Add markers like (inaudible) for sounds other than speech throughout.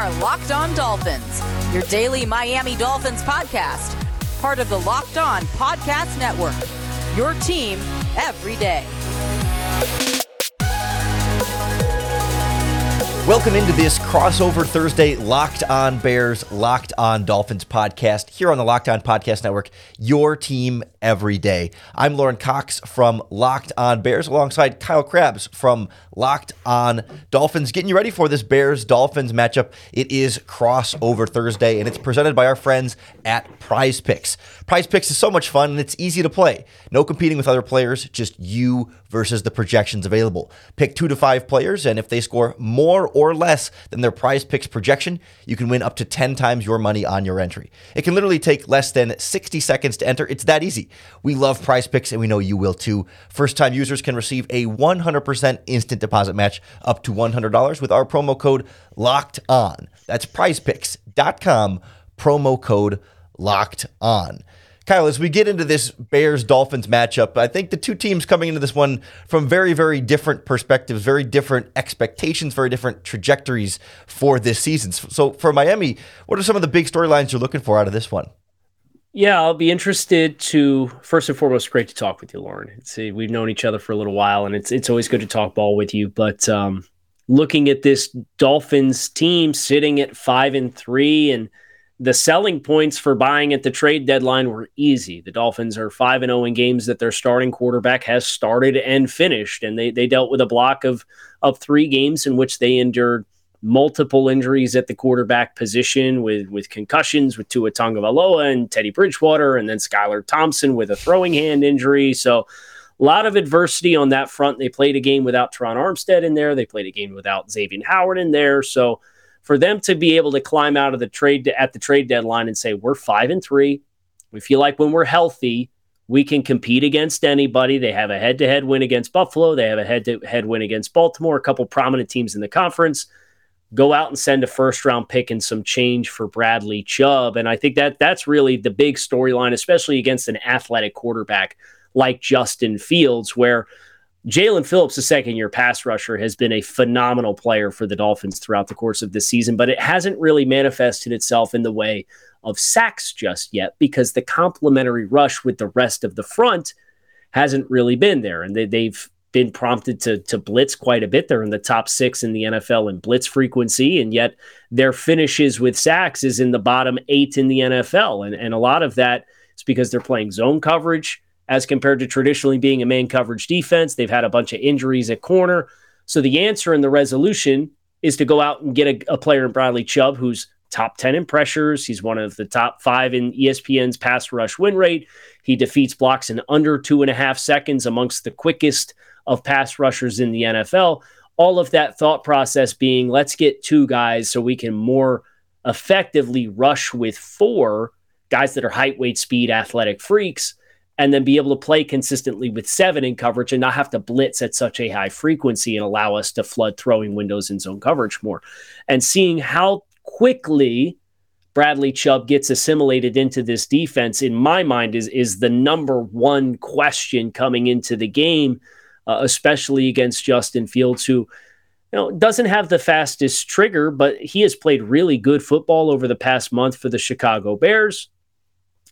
are Locked On Dolphins, your daily Miami Dolphins podcast, part of the Locked On Podcast Network. Your team every day. Welcome into this crossover Thursday Locked On Bears, Locked On Dolphins podcast here on the Locked On Podcast Network, your team every day. I'm Lauren Cox from Locked On Bears alongside Kyle Crabbs from Locked On Dolphins, getting you ready for this Bears Dolphins matchup. It is crossover Thursday and it's presented by our friends at Prize Picks. Prize Picks is so much fun and it's easy to play. No competing with other players, just you versus the projections available. Pick two to five players, and if they score more or less than their prize picks projection, you can win up to 10 times your money on your entry. It can literally take less than 60 seconds to enter. It's that easy. We love prize picks, and we know you will too. First time users can receive a 100% instant deposit match up to $100 with our promo code LOCKED ON. That's prizepicks.com, promo code LOCKED ON. Kyle, as we get into this Bears Dolphins matchup, I think the two teams coming into this one from very, very different perspectives, very different expectations, very different trajectories for this season. So, for Miami, what are some of the big storylines you're looking for out of this one? Yeah, I'll be interested to first and foremost. Great to talk with you, Lauren. See, we've known each other for a little while, and it's it's always good to talk ball with you. But um, looking at this Dolphins team sitting at five and three, and the selling points for buying at the trade deadline were easy. The Dolphins are 5 and 0 in games that their starting quarterback has started and finished and they they dealt with a block of of 3 games in which they endured multiple injuries at the quarterback position with with concussions with Tua Tagovailoa and Teddy Bridgewater and then Skylar Thompson with a throwing hand injury. So a lot of adversity on that front. They played a game without Terron Armstead in there. They played a game without Xavier Howard in there. So for them to be able to climb out of the trade at the trade deadline and say we're five and three, we feel like when we're healthy, we can compete against anybody. They have a head-to-head win against Buffalo. They have a head-to-head win against Baltimore. A couple prominent teams in the conference. Go out and send a first-round pick and some change for Bradley Chubb, and I think that that's really the big storyline, especially against an athletic quarterback like Justin Fields, where Jaelan Phillips, a second year pass rusher, has been a phenomenal player for the Dolphins throughout the course of this season, but it hasn't really manifested itself in the way of sacks just yet because the complementary rush with the rest of the front hasn't really been there. And they, have been prompted to, to blitz quite a bit. They're in the top six in the NFL in blitz frequency, and yet their finishes with sacks is in the bottom eight in the NFL. And, and a lot of that is because they're playing zone coverage as compared to traditionally being a man coverage defense. They've had a bunch of injuries at corner. So the answer and the resolution is to go out and get a, a player in Bradley Chubb who's top 10 in pressures. He's one of the top five in ESPN's pass rush win rate. He defeats blocks in under two and a half seconds amongst the quickest of pass rushers in the NFL. All of that thought process being let's get two guys so we can more effectively rush with four guys that are height, weight, speed, athletic freaks and then be able to play consistently with seven in coverage and not have to blitz at such a high frequency and allow us to flood throwing windows in zone coverage more. And seeing how quickly Bradley Chubb gets assimilated into this defense, in my mind, is, is the number one question coming into the game, uh, especially against Justin Fields, who you know, doesn't have the fastest trigger, but he has played really good football over the past month for the Chicago Bears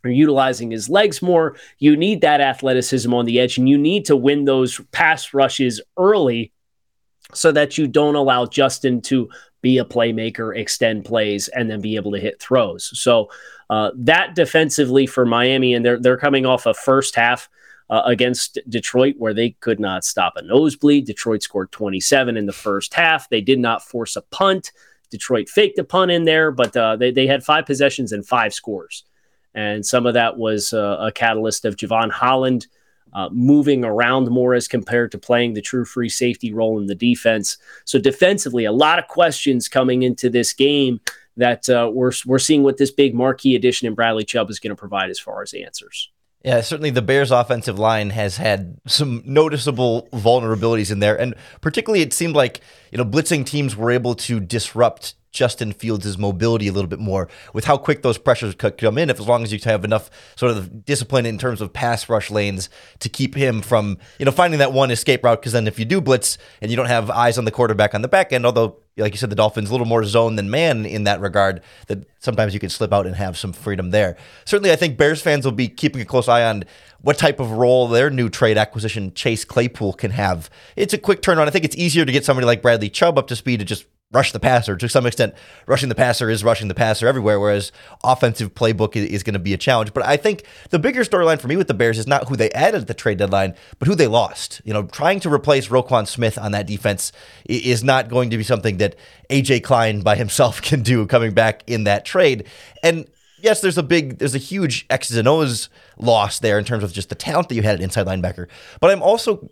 are utilizing his legs more. You need that athleticism on the edge, and you need to win those pass rushes early so that you don't allow Justin to be a playmaker, extend plays, and then be able to hit throws. So uh, that defensively for Miami, and they're they're coming off a first half. Uh, against Detroit, where they could not stop a nosebleed. Detroit scored 27 in the first half. They did not force a punt. Detroit faked a punt in there, but uh, they, they had five possessions and five scores. And some of that was uh, a catalyst of Jevon Holland uh, moving around more as compared to playing the true free safety role in the defense. So defensively, a lot of questions coming into this game that uh, we're we're seeing what this big marquee addition in Bradley Chubb is going to provide as far as answers. Yeah, certainly the Bears' offensive line has had some noticeable vulnerabilities in there, and particularly it seemed like you know blitzing teams were able to disrupt Justin Fields' mobility a little bit more with how quick those pressures could come in. If as long as you have enough sort of discipline in terms of pass rush lanes to keep him from you know finding that one escape route, because then if you do blitz and you don't have eyes on the quarterback on the back end, although like you said, the Dolphins a little more zone than man in that regard. That sometimes you can slip out and have some freedom there. Certainly, I think Bears fans will be keeping a close eye on what type of role their new trade acquisition Chase Claypool can have. It's a quick turnaround. I think it's easier to get somebody like Bradley Chubb up to speed to just rush the passer. To some extent, rushing the passer is rushing the passer everywhere, whereas offensive playbook is, going to be a challenge. But I think the bigger storyline for me with the Bears is not who they added at the trade deadline, but who they lost. You know, trying to replace Roquan Smith on that defense is not going to be something that AJ Klein by himself (laughs) can do coming back in that trade. And yes, there's a big, there's a huge X's and O's loss there in terms of just the talent that you had at inside linebacker. But I'm also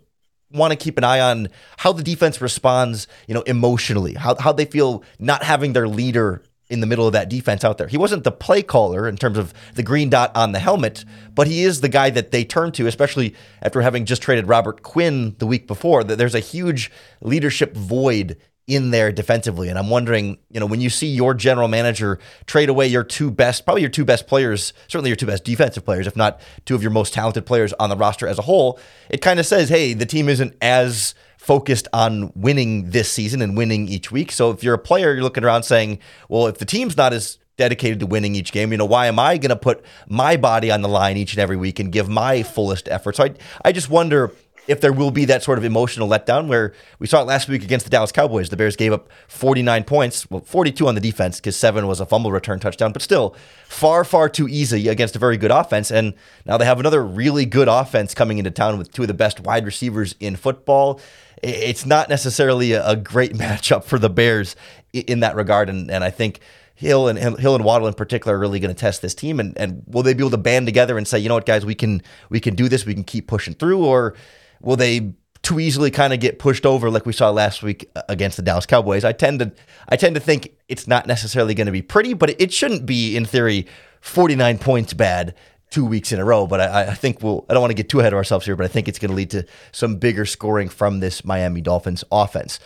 want to keep an eye on how the defense responds, you know, emotionally, how, how they feel not having their leader in the middle of that defense out there. He wasn't the play caller in terms of the green dot on the helmet, but he is the guy that they turn to, especially after having just traded Robert Quinn the week before. That there's a huge leadership void in there defensively. And I'm wondering, you know, when you see your general manager trade away your two best, probably your two best players, certainly your two best defensive players, if not two of your most talented players on the roster as a whole, it kind of says, hey, the team isn't as focused on winning this season and winning each week. So if you're a player, you're looking around saying, well, if the team's not as dedicated to winning each game. You know, why am I going to put my body on the line each and every week and give my fullest effort? So I, I just wonder if there will be that sort of emotional letdown where we saw it last week against the Dallas Cowboys. The Bears gave up 49 points, well, 42 on the defense because seven was a fumble return touchdown, but still far, far too easy against a very good offense. And now they have another really good offense coming into town with two of the best wide receivers in football. It's not necessarily a great (laughs) matchup for the Bears in that regard. And, and I think Hill and Hill and Waddle in particular are really going to test this team, and, and will they be able to band together and say, you know what, guys, we can we can do this, we can keep pushing through, or will they too easily kind of get pushed over like we saw last week uh, against the Dallas Cowboys? I tend to I tend to think it's not necessarily going to be pretty, but it shouldn't be in theory 49 points bad two weeks in a row. But I, I think we'll I don't want to get too ahead of ourselves here, but I think it's going to lead to some bigger scoring from this Miami Dolphins offense.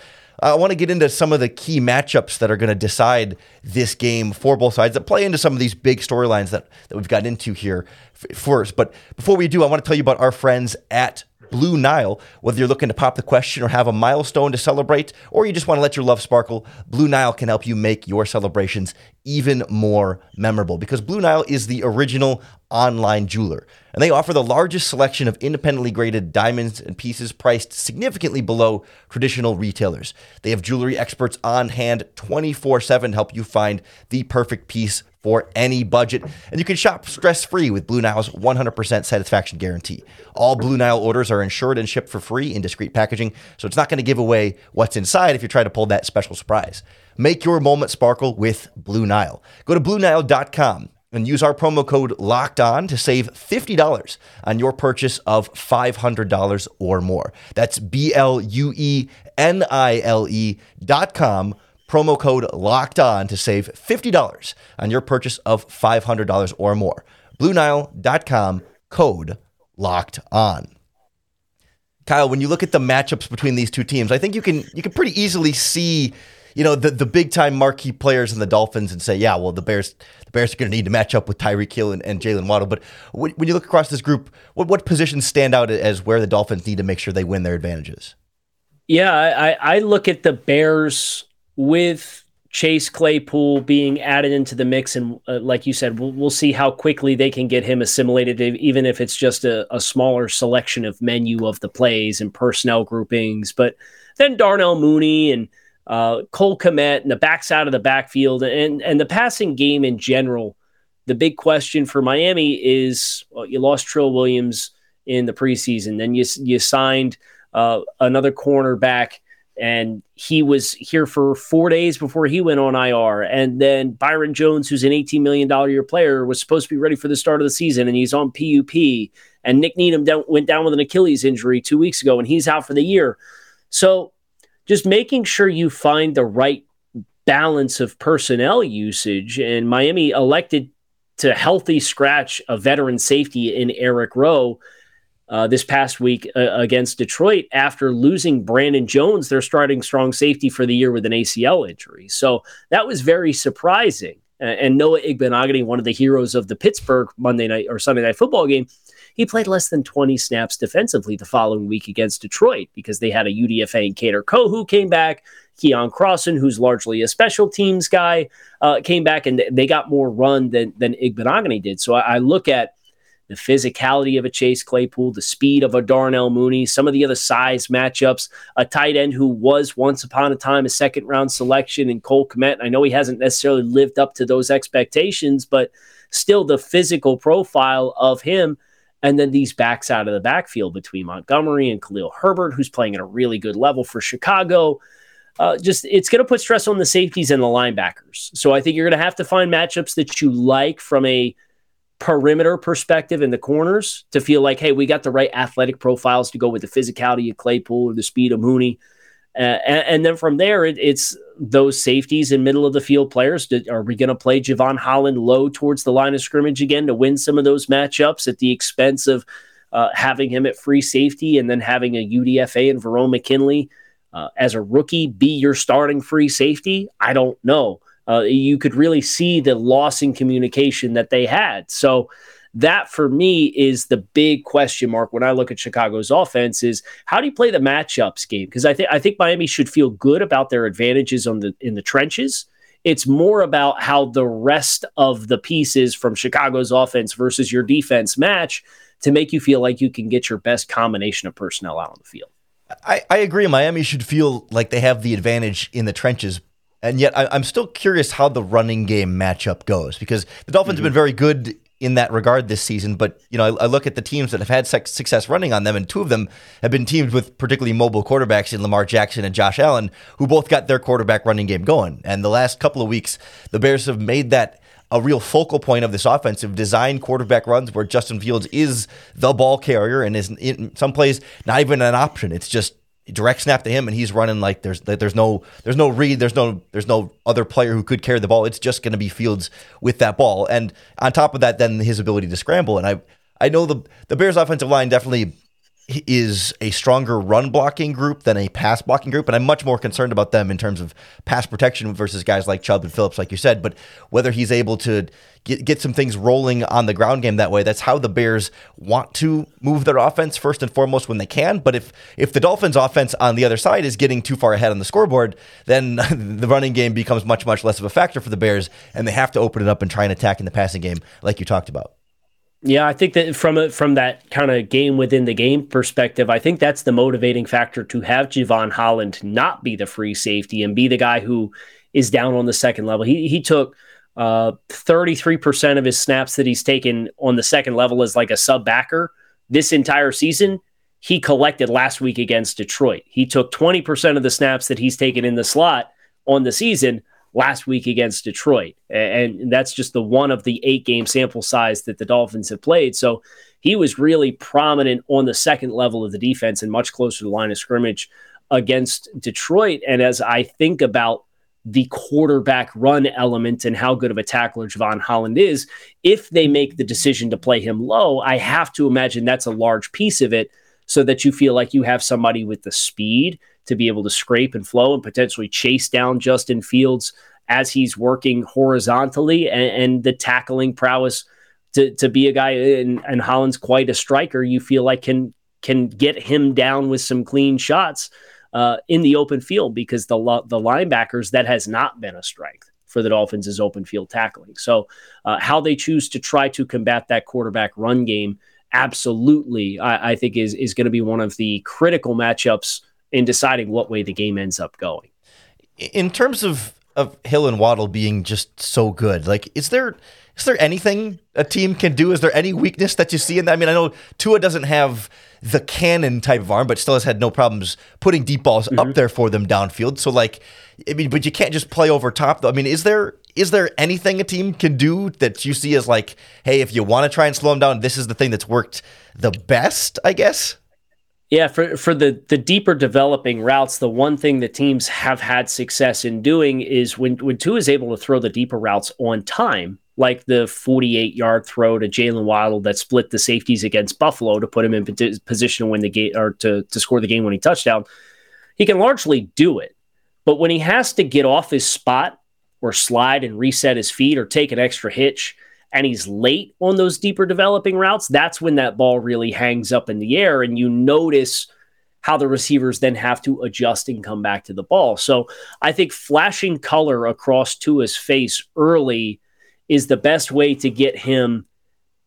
I want to get into some of the key matchups that are going to decide this game for both sides that play into some of these big storylines that, that we've got into here first. But before we do, I want to tell you about our friends at Blue Nile. Whether you're looking to pop the question or have a milestone to celebrate, or you just want to let your love sparkle, Blue Nile can help you make your celebrations even more memorable because Blue Nile is the original online jeweler. And they offer the largest selection of independently graded diamonds and pieces priced significantly below traditional retailers. They have jewelry experts on hand 24 7 help you find the perfect piece for any budget. And you can shop stress free with Blue Nile's 100% satisfaction guarantee. All Blue Nile orders are insured and shipped for free in discreet packaging, so it's not going to give away what's inside if you try to pull that special surprise. Make your moment sparkle with Blue Nile. Go to BlueNile.com and use our promo code locked on to save $50 on your purchase of $500 or more. That's B L U E N I L E dot com promo code locked on to save $50 on your purchase of $500 or more. BlueNile.com code locked on. Kyle, when you look at the matchups between these two teams, I think you can you can pretty easily see, you know, the, the big time marquee players in the Dolphins and say, yeah, well, the Bears the Bears are going to need to match up with Tyreek Hill and, and Jaylen Waddle. But when, when you look across this group, what, what positions stand out as where the Dolphins need to make sure they win their advantages? Yeah, I, I look at the Bears with Chase Claypool being added into the mix, and uh, like you said, we'll, we'll, see how quickly they can get him assimilated, even if it's just a, a, smaller selection of menu of the plays and personnel groupings. But then Darnell Mooney and uh, Cole Kmet and the backside of the backfield and and the passing game in general. The big question for Miami is well, you lost Trill Williams in the preseason, then you you signed uh, another cornerback and he was here for four days before he went on IR. And then Byron Jones, who's an $18 million year player, was supposed to be ready for the start of the season, and he's on PUP. And Nik Needham down, went down with an Achilles injury two weeks ago, and he's out for the year. So just making sure you find the right balance of personnel usage. And Miami elected to healthy scratch a veteran safety in Eric Rowe uh, this past week uh, against Detroit after losing Brandon Jones, their starting strong safety for the year with an ACL injury. So that was very surprising. and Noah Igbinoghene, one of the heroes of the Pittsburgh Monday night or Sunday night football game, He played less than 20 snaps defensively the following week against Detroit because they had a UDFA and Kader Kohou came back. Keion Crossen, who's largely a special teams guy, uh, came back and they got more run than than Igbinoghene did. So I, I look at the physicality of a Chase Claypool, the speed of a Darnell Mooney, some of the other size matchups, a tight end who was once upon a time a second round selection in Cole Kmet. I know he hasn't necessarily lived up to those expectations, but still the physical profile of him. And then these backs out of the backfield between Montgomery and Khalil Herbert, who's playing at a really good level for Chicago. Uh, just it's going to put stress on the safeties and the linebackers. So I think you're going to have to find matchups that you like from a perimeter perspective in the corners to feel like, hey, we got the right athletic profiles to go with the physicality of Claypool or the speed of Mooney. Uh, and, and, then from there, it, it's those safeties and middle of the field players. Are we going to play Jevon Holland low towards the line of scrimmage again to win some of those matchups at the expense of uh, having him at free safety and then having a UDFA and Verone McKinley uh, as a rookie be your starting free safety? I don't know uh, you could really see the loss in communication that they had. So that for me is the big question mark when I look at Chicago's offense is how do you play the matchups game? Because I think I think Miami should feel good about their advantages on the in the trenches. It's more about how the rest of the pieces from Chicago's offense versus your defense match to make you feel like you can get your best combination of personnel out on the field. I, I agree. Miami should feel like they have the advantage in the trenches, and yet, I, am still curious how the running game matchup goes because the Dolphins mm-hmm. have been very good in that regard this season. But you know, I, I look at the teams that have had success running on them, and two of them have been teams with particularly mobile quarterbacks in Lamar Jackson and Josh Allen, who both got their quarterback running game going. And the last couple of weeks, the Bears have made that a real focal point of this offensive design quarterback runs where Justin Fields is the ball carrier and is in some plays not even an option. It's just direct snap to him and he's running like there's there's no there's no read there's no there's no other player who could carry the ball. It's just going to be Fields with that ball. And on top of that then his ability to scramble. And I I know the the Bears offensive line definitely is a stronger run blocking group than a pass blocking group, and I'm much more concerned about them in terms of pass protection versus guys like Chubb and Phillips, like you said. But whether he's able to get get some things rolling on the ground game that way, that's how the Bears want to move their offense first and foremost when they can. But if if the Dolphins' offense on the other side is getting too far ahead on the scoreboard, then (laughs) the running game becomes much much less of a factor for the Bears, and they have to open it up and try and attack in the passing game, like you talked about. Yeah, I think that from a, from that kind of game within the game perspective, I think that's the motivating factor to have Jevon Holland not be the free safety and be the guy who is down on the second level. He he took uh, 33% of his snaps that he's taken on the second level as like a sub backer this entire season. He collected last week against Detroit. He took 20% of the snaps that he's taken in the slot on the season last week against Detroit. And that's just the one of the eight game sample size that the Dolphins have played. So he was really prominent on the second level of the defense and much closer to the line of scrimmage against Detroit. And as I think about the quarterback run element and how good of a tackler Jevon Holland is, if they make the decision to play him low, I have to imagine that's a large piece of it so that you feel like you have somebody with the speed to be able to scrape and flow and potentially chase down Justin Fields as he's working horizontally and, and the tackling prowess to, to be a guy and, and Holland's quite a striker you feel like can can get him down with some clean shots uh, in the open field because the the linebackers that has not been a strength for the Dolphins is open field tackling. So uh, how they choose to try to combat that quarterback run game absolutely I, I think is is going to be one of the critical matchups in deciding what way the game ends up going. In terms of of Hill and Waddle being just so good, like is there is there anything a team can do? Is there any weakness that you see in that? I mean, I know Tua doesn't have the cannon type of arm, but still has had no problems putting deep balls mm-hmm. up there for them downfield. So like, I mean, but you can't just play over top though. I mean, is there is there anything a team can do that you see as like, hey, if you want to try and slow them down, this is the thing that's worked the best, I guess? Yeah, for for the the deeper developing routes, the one thing that teams have had success in doing is when when Tua is able to throw the deeper routes on time, like the 48 yard throw to Jaylen Waddle that split the safeties against Buffalo to put him in position to win the game or to to score the game winning touchdown. He can largely do it, but when he has to get off his spot or slide and reset his feet or take an extra hitch and he's late on those deeper developing routes, that's when that ball really hangs up in the air and you notice how the receivers then have to adjust and come back to the ball. So I think flashing color across Tua's face early is the best way to get him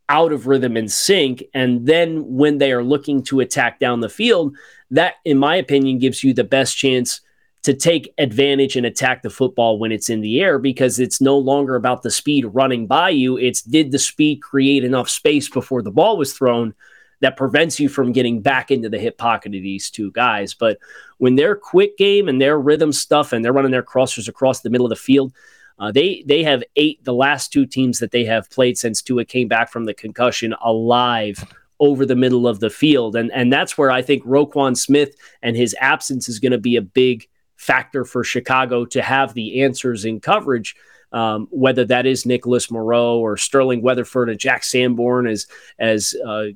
out of rhythm and sync. And then when they are looking to attack down the field, that, in my opinion, gives you the best chance to take advantage and attack the football when it's in the air because it's no longer about the speed running by you. It's did the speed create enough space before the ball was thrown that prevents you from getting back into the hip pocket of these two guys. But when they're quick game and their rhythm stuff and they're running their crossers across the middle of the field, uh, they they have eight the last two teams that they have played since Tua came back from the concussion alive over the middle of the field, and and that's where I think Roquan Smith and his absence is going to be a big factor for Chicago to have the answers in coverage. Um, whether that is Nicholas Morrow or Sterling Weatherford and Jack Sanborn as as uh,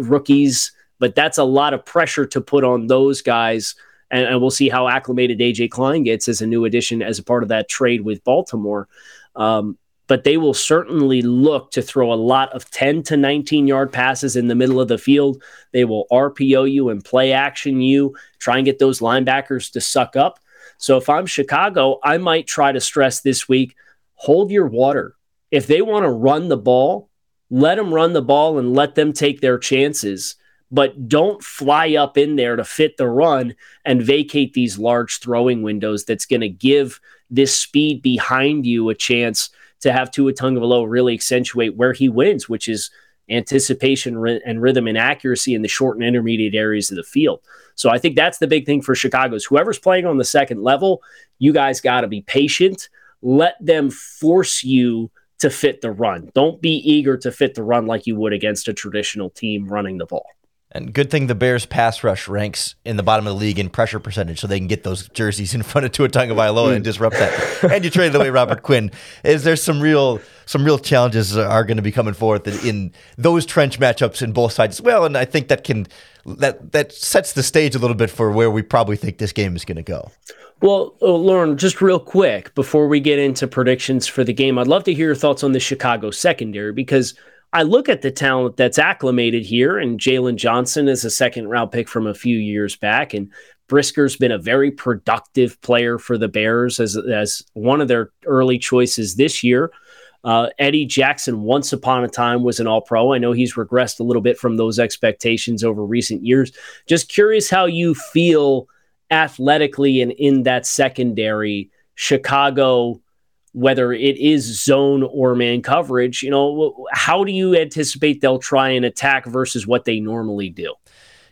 rookies, but that's a lot of pressure to put on those guys and, and, we'll see how acclimated AJ Klein gets as a new addition as a part of that trade with Baltimore. Um, but they will certainly look to throw a lot of 10 to 19 yard passes in the middle of the field. They will RPO you and play action you, try and get those linebackers to suck up. So if I'm Chicago, I might try to stress this week hold your water. If they want to run the ball, let them run the ball and let them take their chances but don't fly up in there to fit the run and vacate these large throwing windows that's going to give this speed behind you a chance to have Tua Tagovailoa really accentuate where he wins, which is anticipation and rhythm and accuracy in the short and intermediate areas of the field. So I think that's the big thing for Chicago is whoever's playing on the second level, you guys got to be patient. Let them force you to fit the run. Don't be eager to fit the run like you would against a traditional team running the ball. And good thing the Bears pass rush ranks in the bottom of the league in pressure percentage, so they can get those jerseys in (laughs) front of Tua Tagovailoa and disrupt that. and you traded away Robert (laughs) Quinn. Is there some real some real challenges are going to be coming forth in those trench matchups in both sides as well? And I think that can that that sets the stage a little bit for where we probably think this game is going to go. Well, uh, Lauren, just real quick before we get into predictions for the game, I'd love to hear your thoughts on the Chicago secondary because I look at the talent that's acclimated here, and Jaylon Johnson is a second round pick from a few years back, and Brisker's been a very productive player for the Bears as as one of their early choices this year. Uh, Eddie Jackson, once upon a time, was an All Pro. I know he's regressed a little bit from those expectations over recent years. Just curious how you feel athletically and in that secondary. Chicago whether it is zone or man coverage, you know, how do you anticipate they'll try and attack versus what they normally do?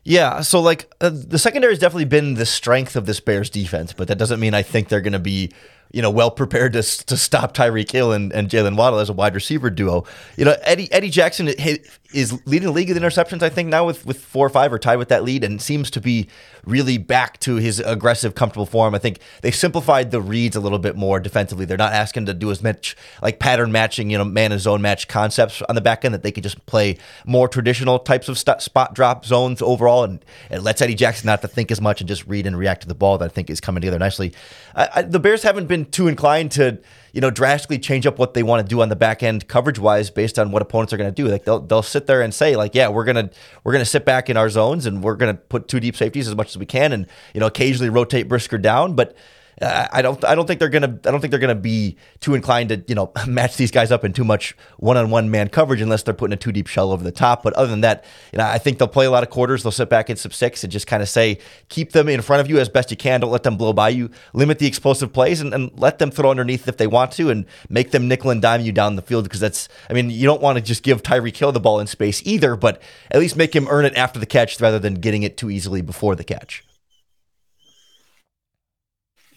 Yeah, so like uh, the secondary has definitely been the strength of this Bears defense, but that doesn't mean I think they're going to be you know, well prepared to, to stop Tyreek Hill and, and Jaylen Waddle as a wide receiver duo. You know, Eddie Eddie Jackson is leading the league in interceptions, I think, now with, with four or five or tied with that lead and seems to be really back to his aggressive, comfortable form. I think they simplified the reads a little bit more defensively. They're not asking to do as much like pattern matching, you know, man and zone match concepts on the back end that they could just play more traditional types of st- spot drop zones overall. And it lets Eddie Jackson not to think as much and just read and react to the ball that I think is coming together nicely. I, I, the Bears haven't been too inclined to you know drastically change up what they want to do on the back end coverage wise based on what opponents are going to do. Like they'll they'll sit there and say like, yeah, we're gonna we're gonna sit back in our zones and we're gonna put two deep safeties as much as we can, and you know occasionally rotate Brisker down, but I don't I don't think they're gonna I don't think they're gonna be too inclined to you know (laughs) match these guys up in too much one on one man coverage unless they're putting a two deep shell over the top. But other than that, you know I think they'll play a lot of quarters. They'll sit back in sub six and just kind of say keep them in front of you as best you can. Don't let them blow by you. Limit the explosive plays and, and let them throw underneath if they want to and make them nickel and dime you down the field because that's I mean you don't want to just give Tyreek Hill the ball in space either, but at least make him earn it after the catch rather than getting it too easily before the catch.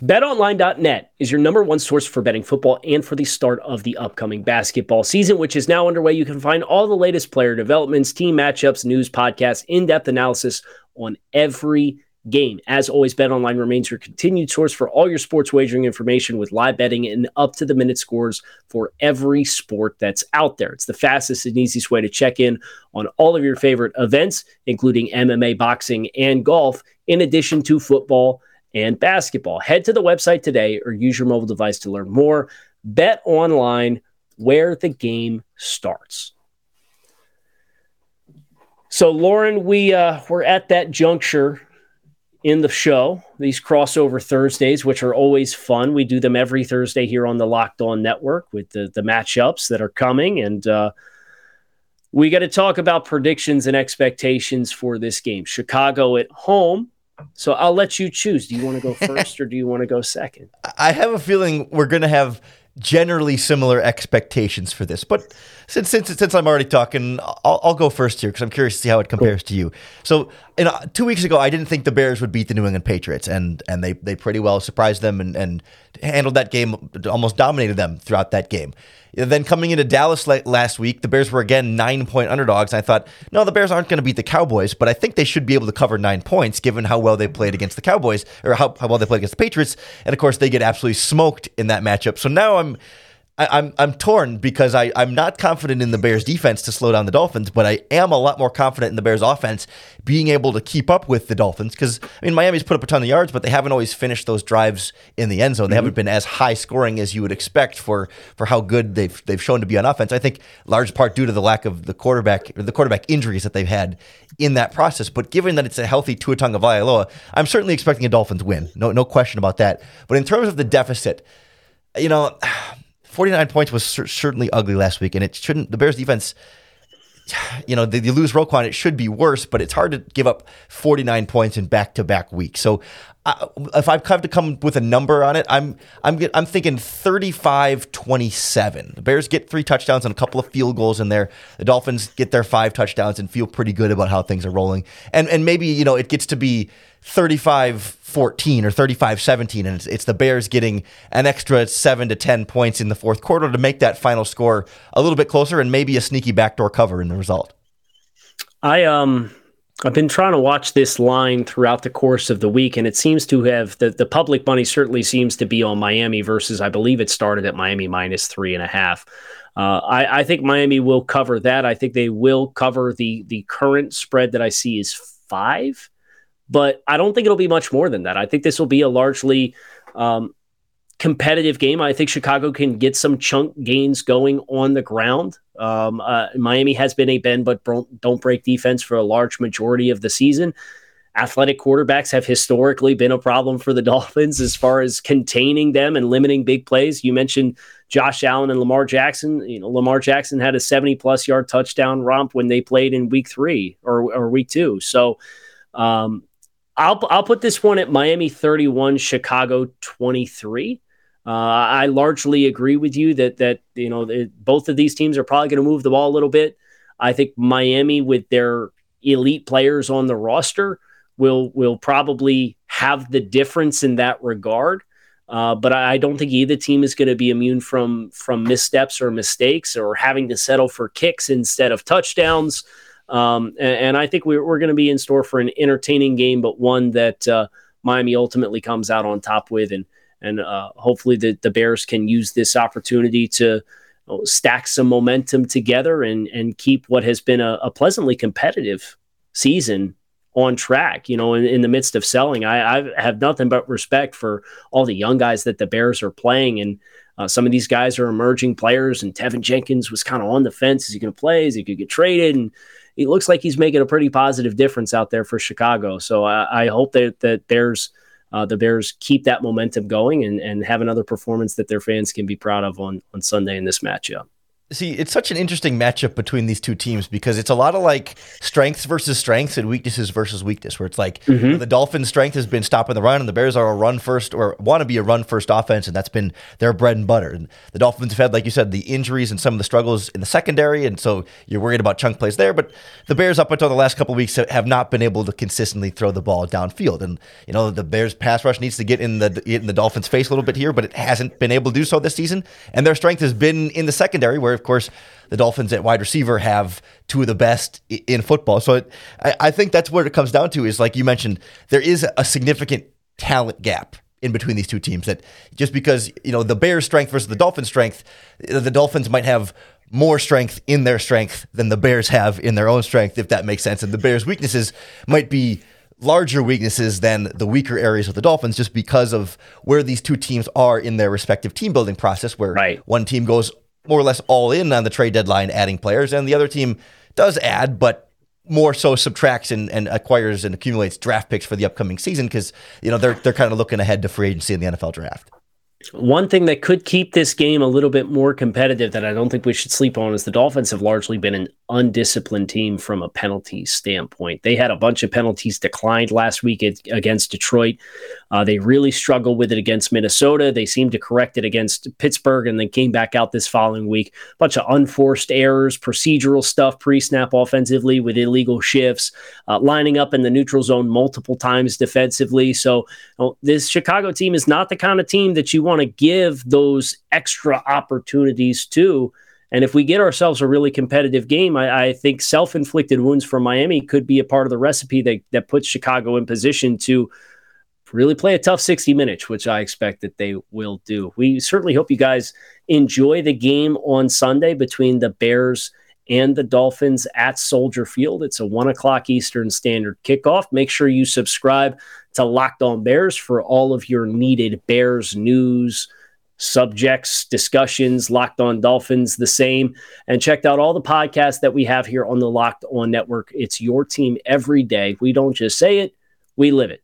BetOnline.net is your number one source for betting football and for the start of the upcoming basketball season, which is now underway. You can find all the latest player developments, team matchups, news, podcasts, in depth analysis on every game. As always, BetOnline remains your continued source for all your sports wagering information with live betting and up to the minute scores for every sport that's out there. It's the fastest and easiest way to check in on all of your favorite events, including MMA, boxing, and golf, in addition to football and basketball. Head to the website today or use your mobile device to learn more. Bet online where the game starts. So, Lauren, we uh, we're at that juncture in the show. These crossover Thursdays, which are always fun. We do them every Thursday here on the Locked On Network with the the matchups that are coming, and uh, we got to talk about predictions and expectations for this game. Chicago at home. So I'll let you choose. Do you want to go (laughs) first or do you want to go second? I have a feeling we're going to have generally similar expectations for this. But since since since I'm already talking, I'll, I'll go first here because I'm curious to see how it compares cool. to you. So, you uh, know, two weeks ago, I didn't think the Bears would beat the New England Patriots, and and they they pretty well surprised them and and handled that game, almost dominated them throughout that game. Then coming into Dallas last week, the Bears were again nine point underdogs. and I thought, no, the Bears aren't going to beat the Cowboys, but I think they should be able to cover nine points given how well they played mm-hmm. against the Cowboys or how, how well they played against the Patriots. And of course, they get absolutely smoked in that matchup. So now I'm I, am I'm, I'm torn because I, I'm not confident in the Bears defense to slow down the Dolphins, but I am a lot more confident in the Bears offense being able to keep up with the Dolphins. Because I mean Miami's put up a ton of yards, but they haven't always finished those drives in the end zone. They mm-hmm. haven't been as high scoring as you would expect for for how good they've they've shown to be on offense. I think large part due to the lack of the quarterback the quarterback injuries that they've had in that process. But given that it's a healthy Tua Tagovailoa, I'm certainly expecting a Dolphins win. No no question about that. But in terms of the deficit, you know 49 points was cer- certainly ugly last week, and it shouldn't. The Bears defense, (sighs) you know, they, they lose Roquan. It should be worse, but it's hard to give up 49 points in back to back weeks. So uh, if I have to come with a number on it, I'm I'm I'm thinking 35-27. The Bears get three touchdowns and a couple of field goals in there. The Dolphins get their five touchdowns and feel pretty good about how things are rolling. And and maybe, you know, it gets to be 35 14 or 35 17 and it's, it's, the bears getting an extra 7 to 10 points in the fourth quarter to make that final score a little bit closer and maybe a sneaky backdoor cover in the result. I um i've been trying to watch this line throughout the course of the week and it seems to have the, the public money certainly seems to be on miami versus i believe it started at miami minus three and a half. Uh, I, I think Miami will cover that. I think they will cover the the current spread that I see is five but I don't think it'll be much more than that. I think this will be a largely um, competitive game. I think Chicago can get some chunk gains going on the ground. Um, uh, Miami has been a bend but don't break defense for a large majority of the season. Athletic quarterbacks have historically been a problem for the (laughs) Dolphins as far as containing them and limiting big plays. You mentioned Josh Allen and Lamar Jackson. You know, Lamar Jackson had a 70 plus yard touchdown romp when they played in week three or, or week two. So, um, I'll I'll put this one at Miami 31, Chicago 23. Uh, I largely agree with you that that you know it, both of these teams are probably going to move the ball a little bit. I think Miami, with their elite players on the roster, will will probably have the difference in that regard. Uh, but I, I, don't think either team is going to be immune from from missteps or mistakes or having to settle for kicks instead of touchdowns. Um, and, and, I think we're, we're going to be in store for an entertaining game, but one that uh, Miami ultimately comes out on top with. And, and uh, hopefully the, the Bears can use this opportunity to stack some momentum together and, and keep what has been a, a pleasantly competitive season on track, you know, in, in the midst of selling. I, I, have nothing but respect for all the young guys that the Bears are playing. And uh, some of these guys are emerging players, and Teven Jenkins was kind of on the fence. Is he going to play? Is he going to get traded? And he looks like he's making a pretty positive difference out there for Chicago. So I, I hope that that Bears, uh, the Bears keep that momentum going and, and have another performance that their fans can be proud of on on Sunday in this matchup. See, it's such an interesting matchup between these two teams because it's a lot of like strengths versus strengths and weaknesses versus weakness, where it's like mm-hmm. the Dolphins' strength has been stopping the run, and the Bears are a run first or want to be a run first offense, and that's been their bread and butter. And the Dolphins have had, like you said, the injuries and some of the struggles in the secondary, and so you're worried about chunk plays there. But the Bears, up until the last couple weeks, have not been able to consistently throw the ball downfield. And you know the Bears' pass rush needs to get in the in the Dolphins' face a little bit here, but it hasn't been able to do so this season. And their strength has been in the secondary, where course, the Dolphins at wide receiver have two of the best in football. So it, I, I think that's what it comes down to is like you mentioned, there is a significant talent gap in between these two teams that just because you know the Bears strength versus the Dolphins strength the Dolphins might have more strength in their strength than the Bears have in their own strength if that makes sense and the Bears weaknesses might be larger weaknesses than the weaker areas of the Dolphins just because of where these two teams are in their respective team building process where right. one team goes more or less all in on the trade deadline, adding players, and the other team does add, but more so subtracts and, and acquires and accumulates draft picks for the upcoming season because you know they're they're kind of looking ahead to free agency in the NFL draft. One thing that could keep this game a little bit more competitive that I don't think we should sleep on is the Dolphins have largely been an undisciplined team from a penalty standpoint. They had a bunch of penalties declined last week against Detroit. Uh, they really struggled with it against Minnesota. They seemed to correct it against Pittsburgh and then came back out this following week. A bunch of unforced errors, procedural stuff pre snap offensively with illegal shifts, uh, lining up in the neutral zone multiple times defensively. So, you know, this Chicago team is not the kind of team that you want to give those extra opportunities to. And if we get ourselves a really competitive game, I, I think self inflicted wounds from Miami could be a part of the recipe that, that puts Chicago in position to really play a tough 60 minutes, which I expect that they will do. We certainly hope you guys enjoy the game on Sunday between the Bears and the Dolphins at Soldier Field. It's a one o'clock Eastern Standard kickoff. Make sure you subscribe to Locked On Bears for all of your needed Bears news subjects, discussions, Locked On Dolphins, the same. And checked out all the podcasts that we have here on the Locked On Network. It's your team every day. We don't just say it, we live it.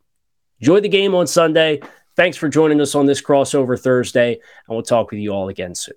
Enjoy the game on Sunday. Thanks for joining us on this crossover Thursday, and we'll talk with you all again soon.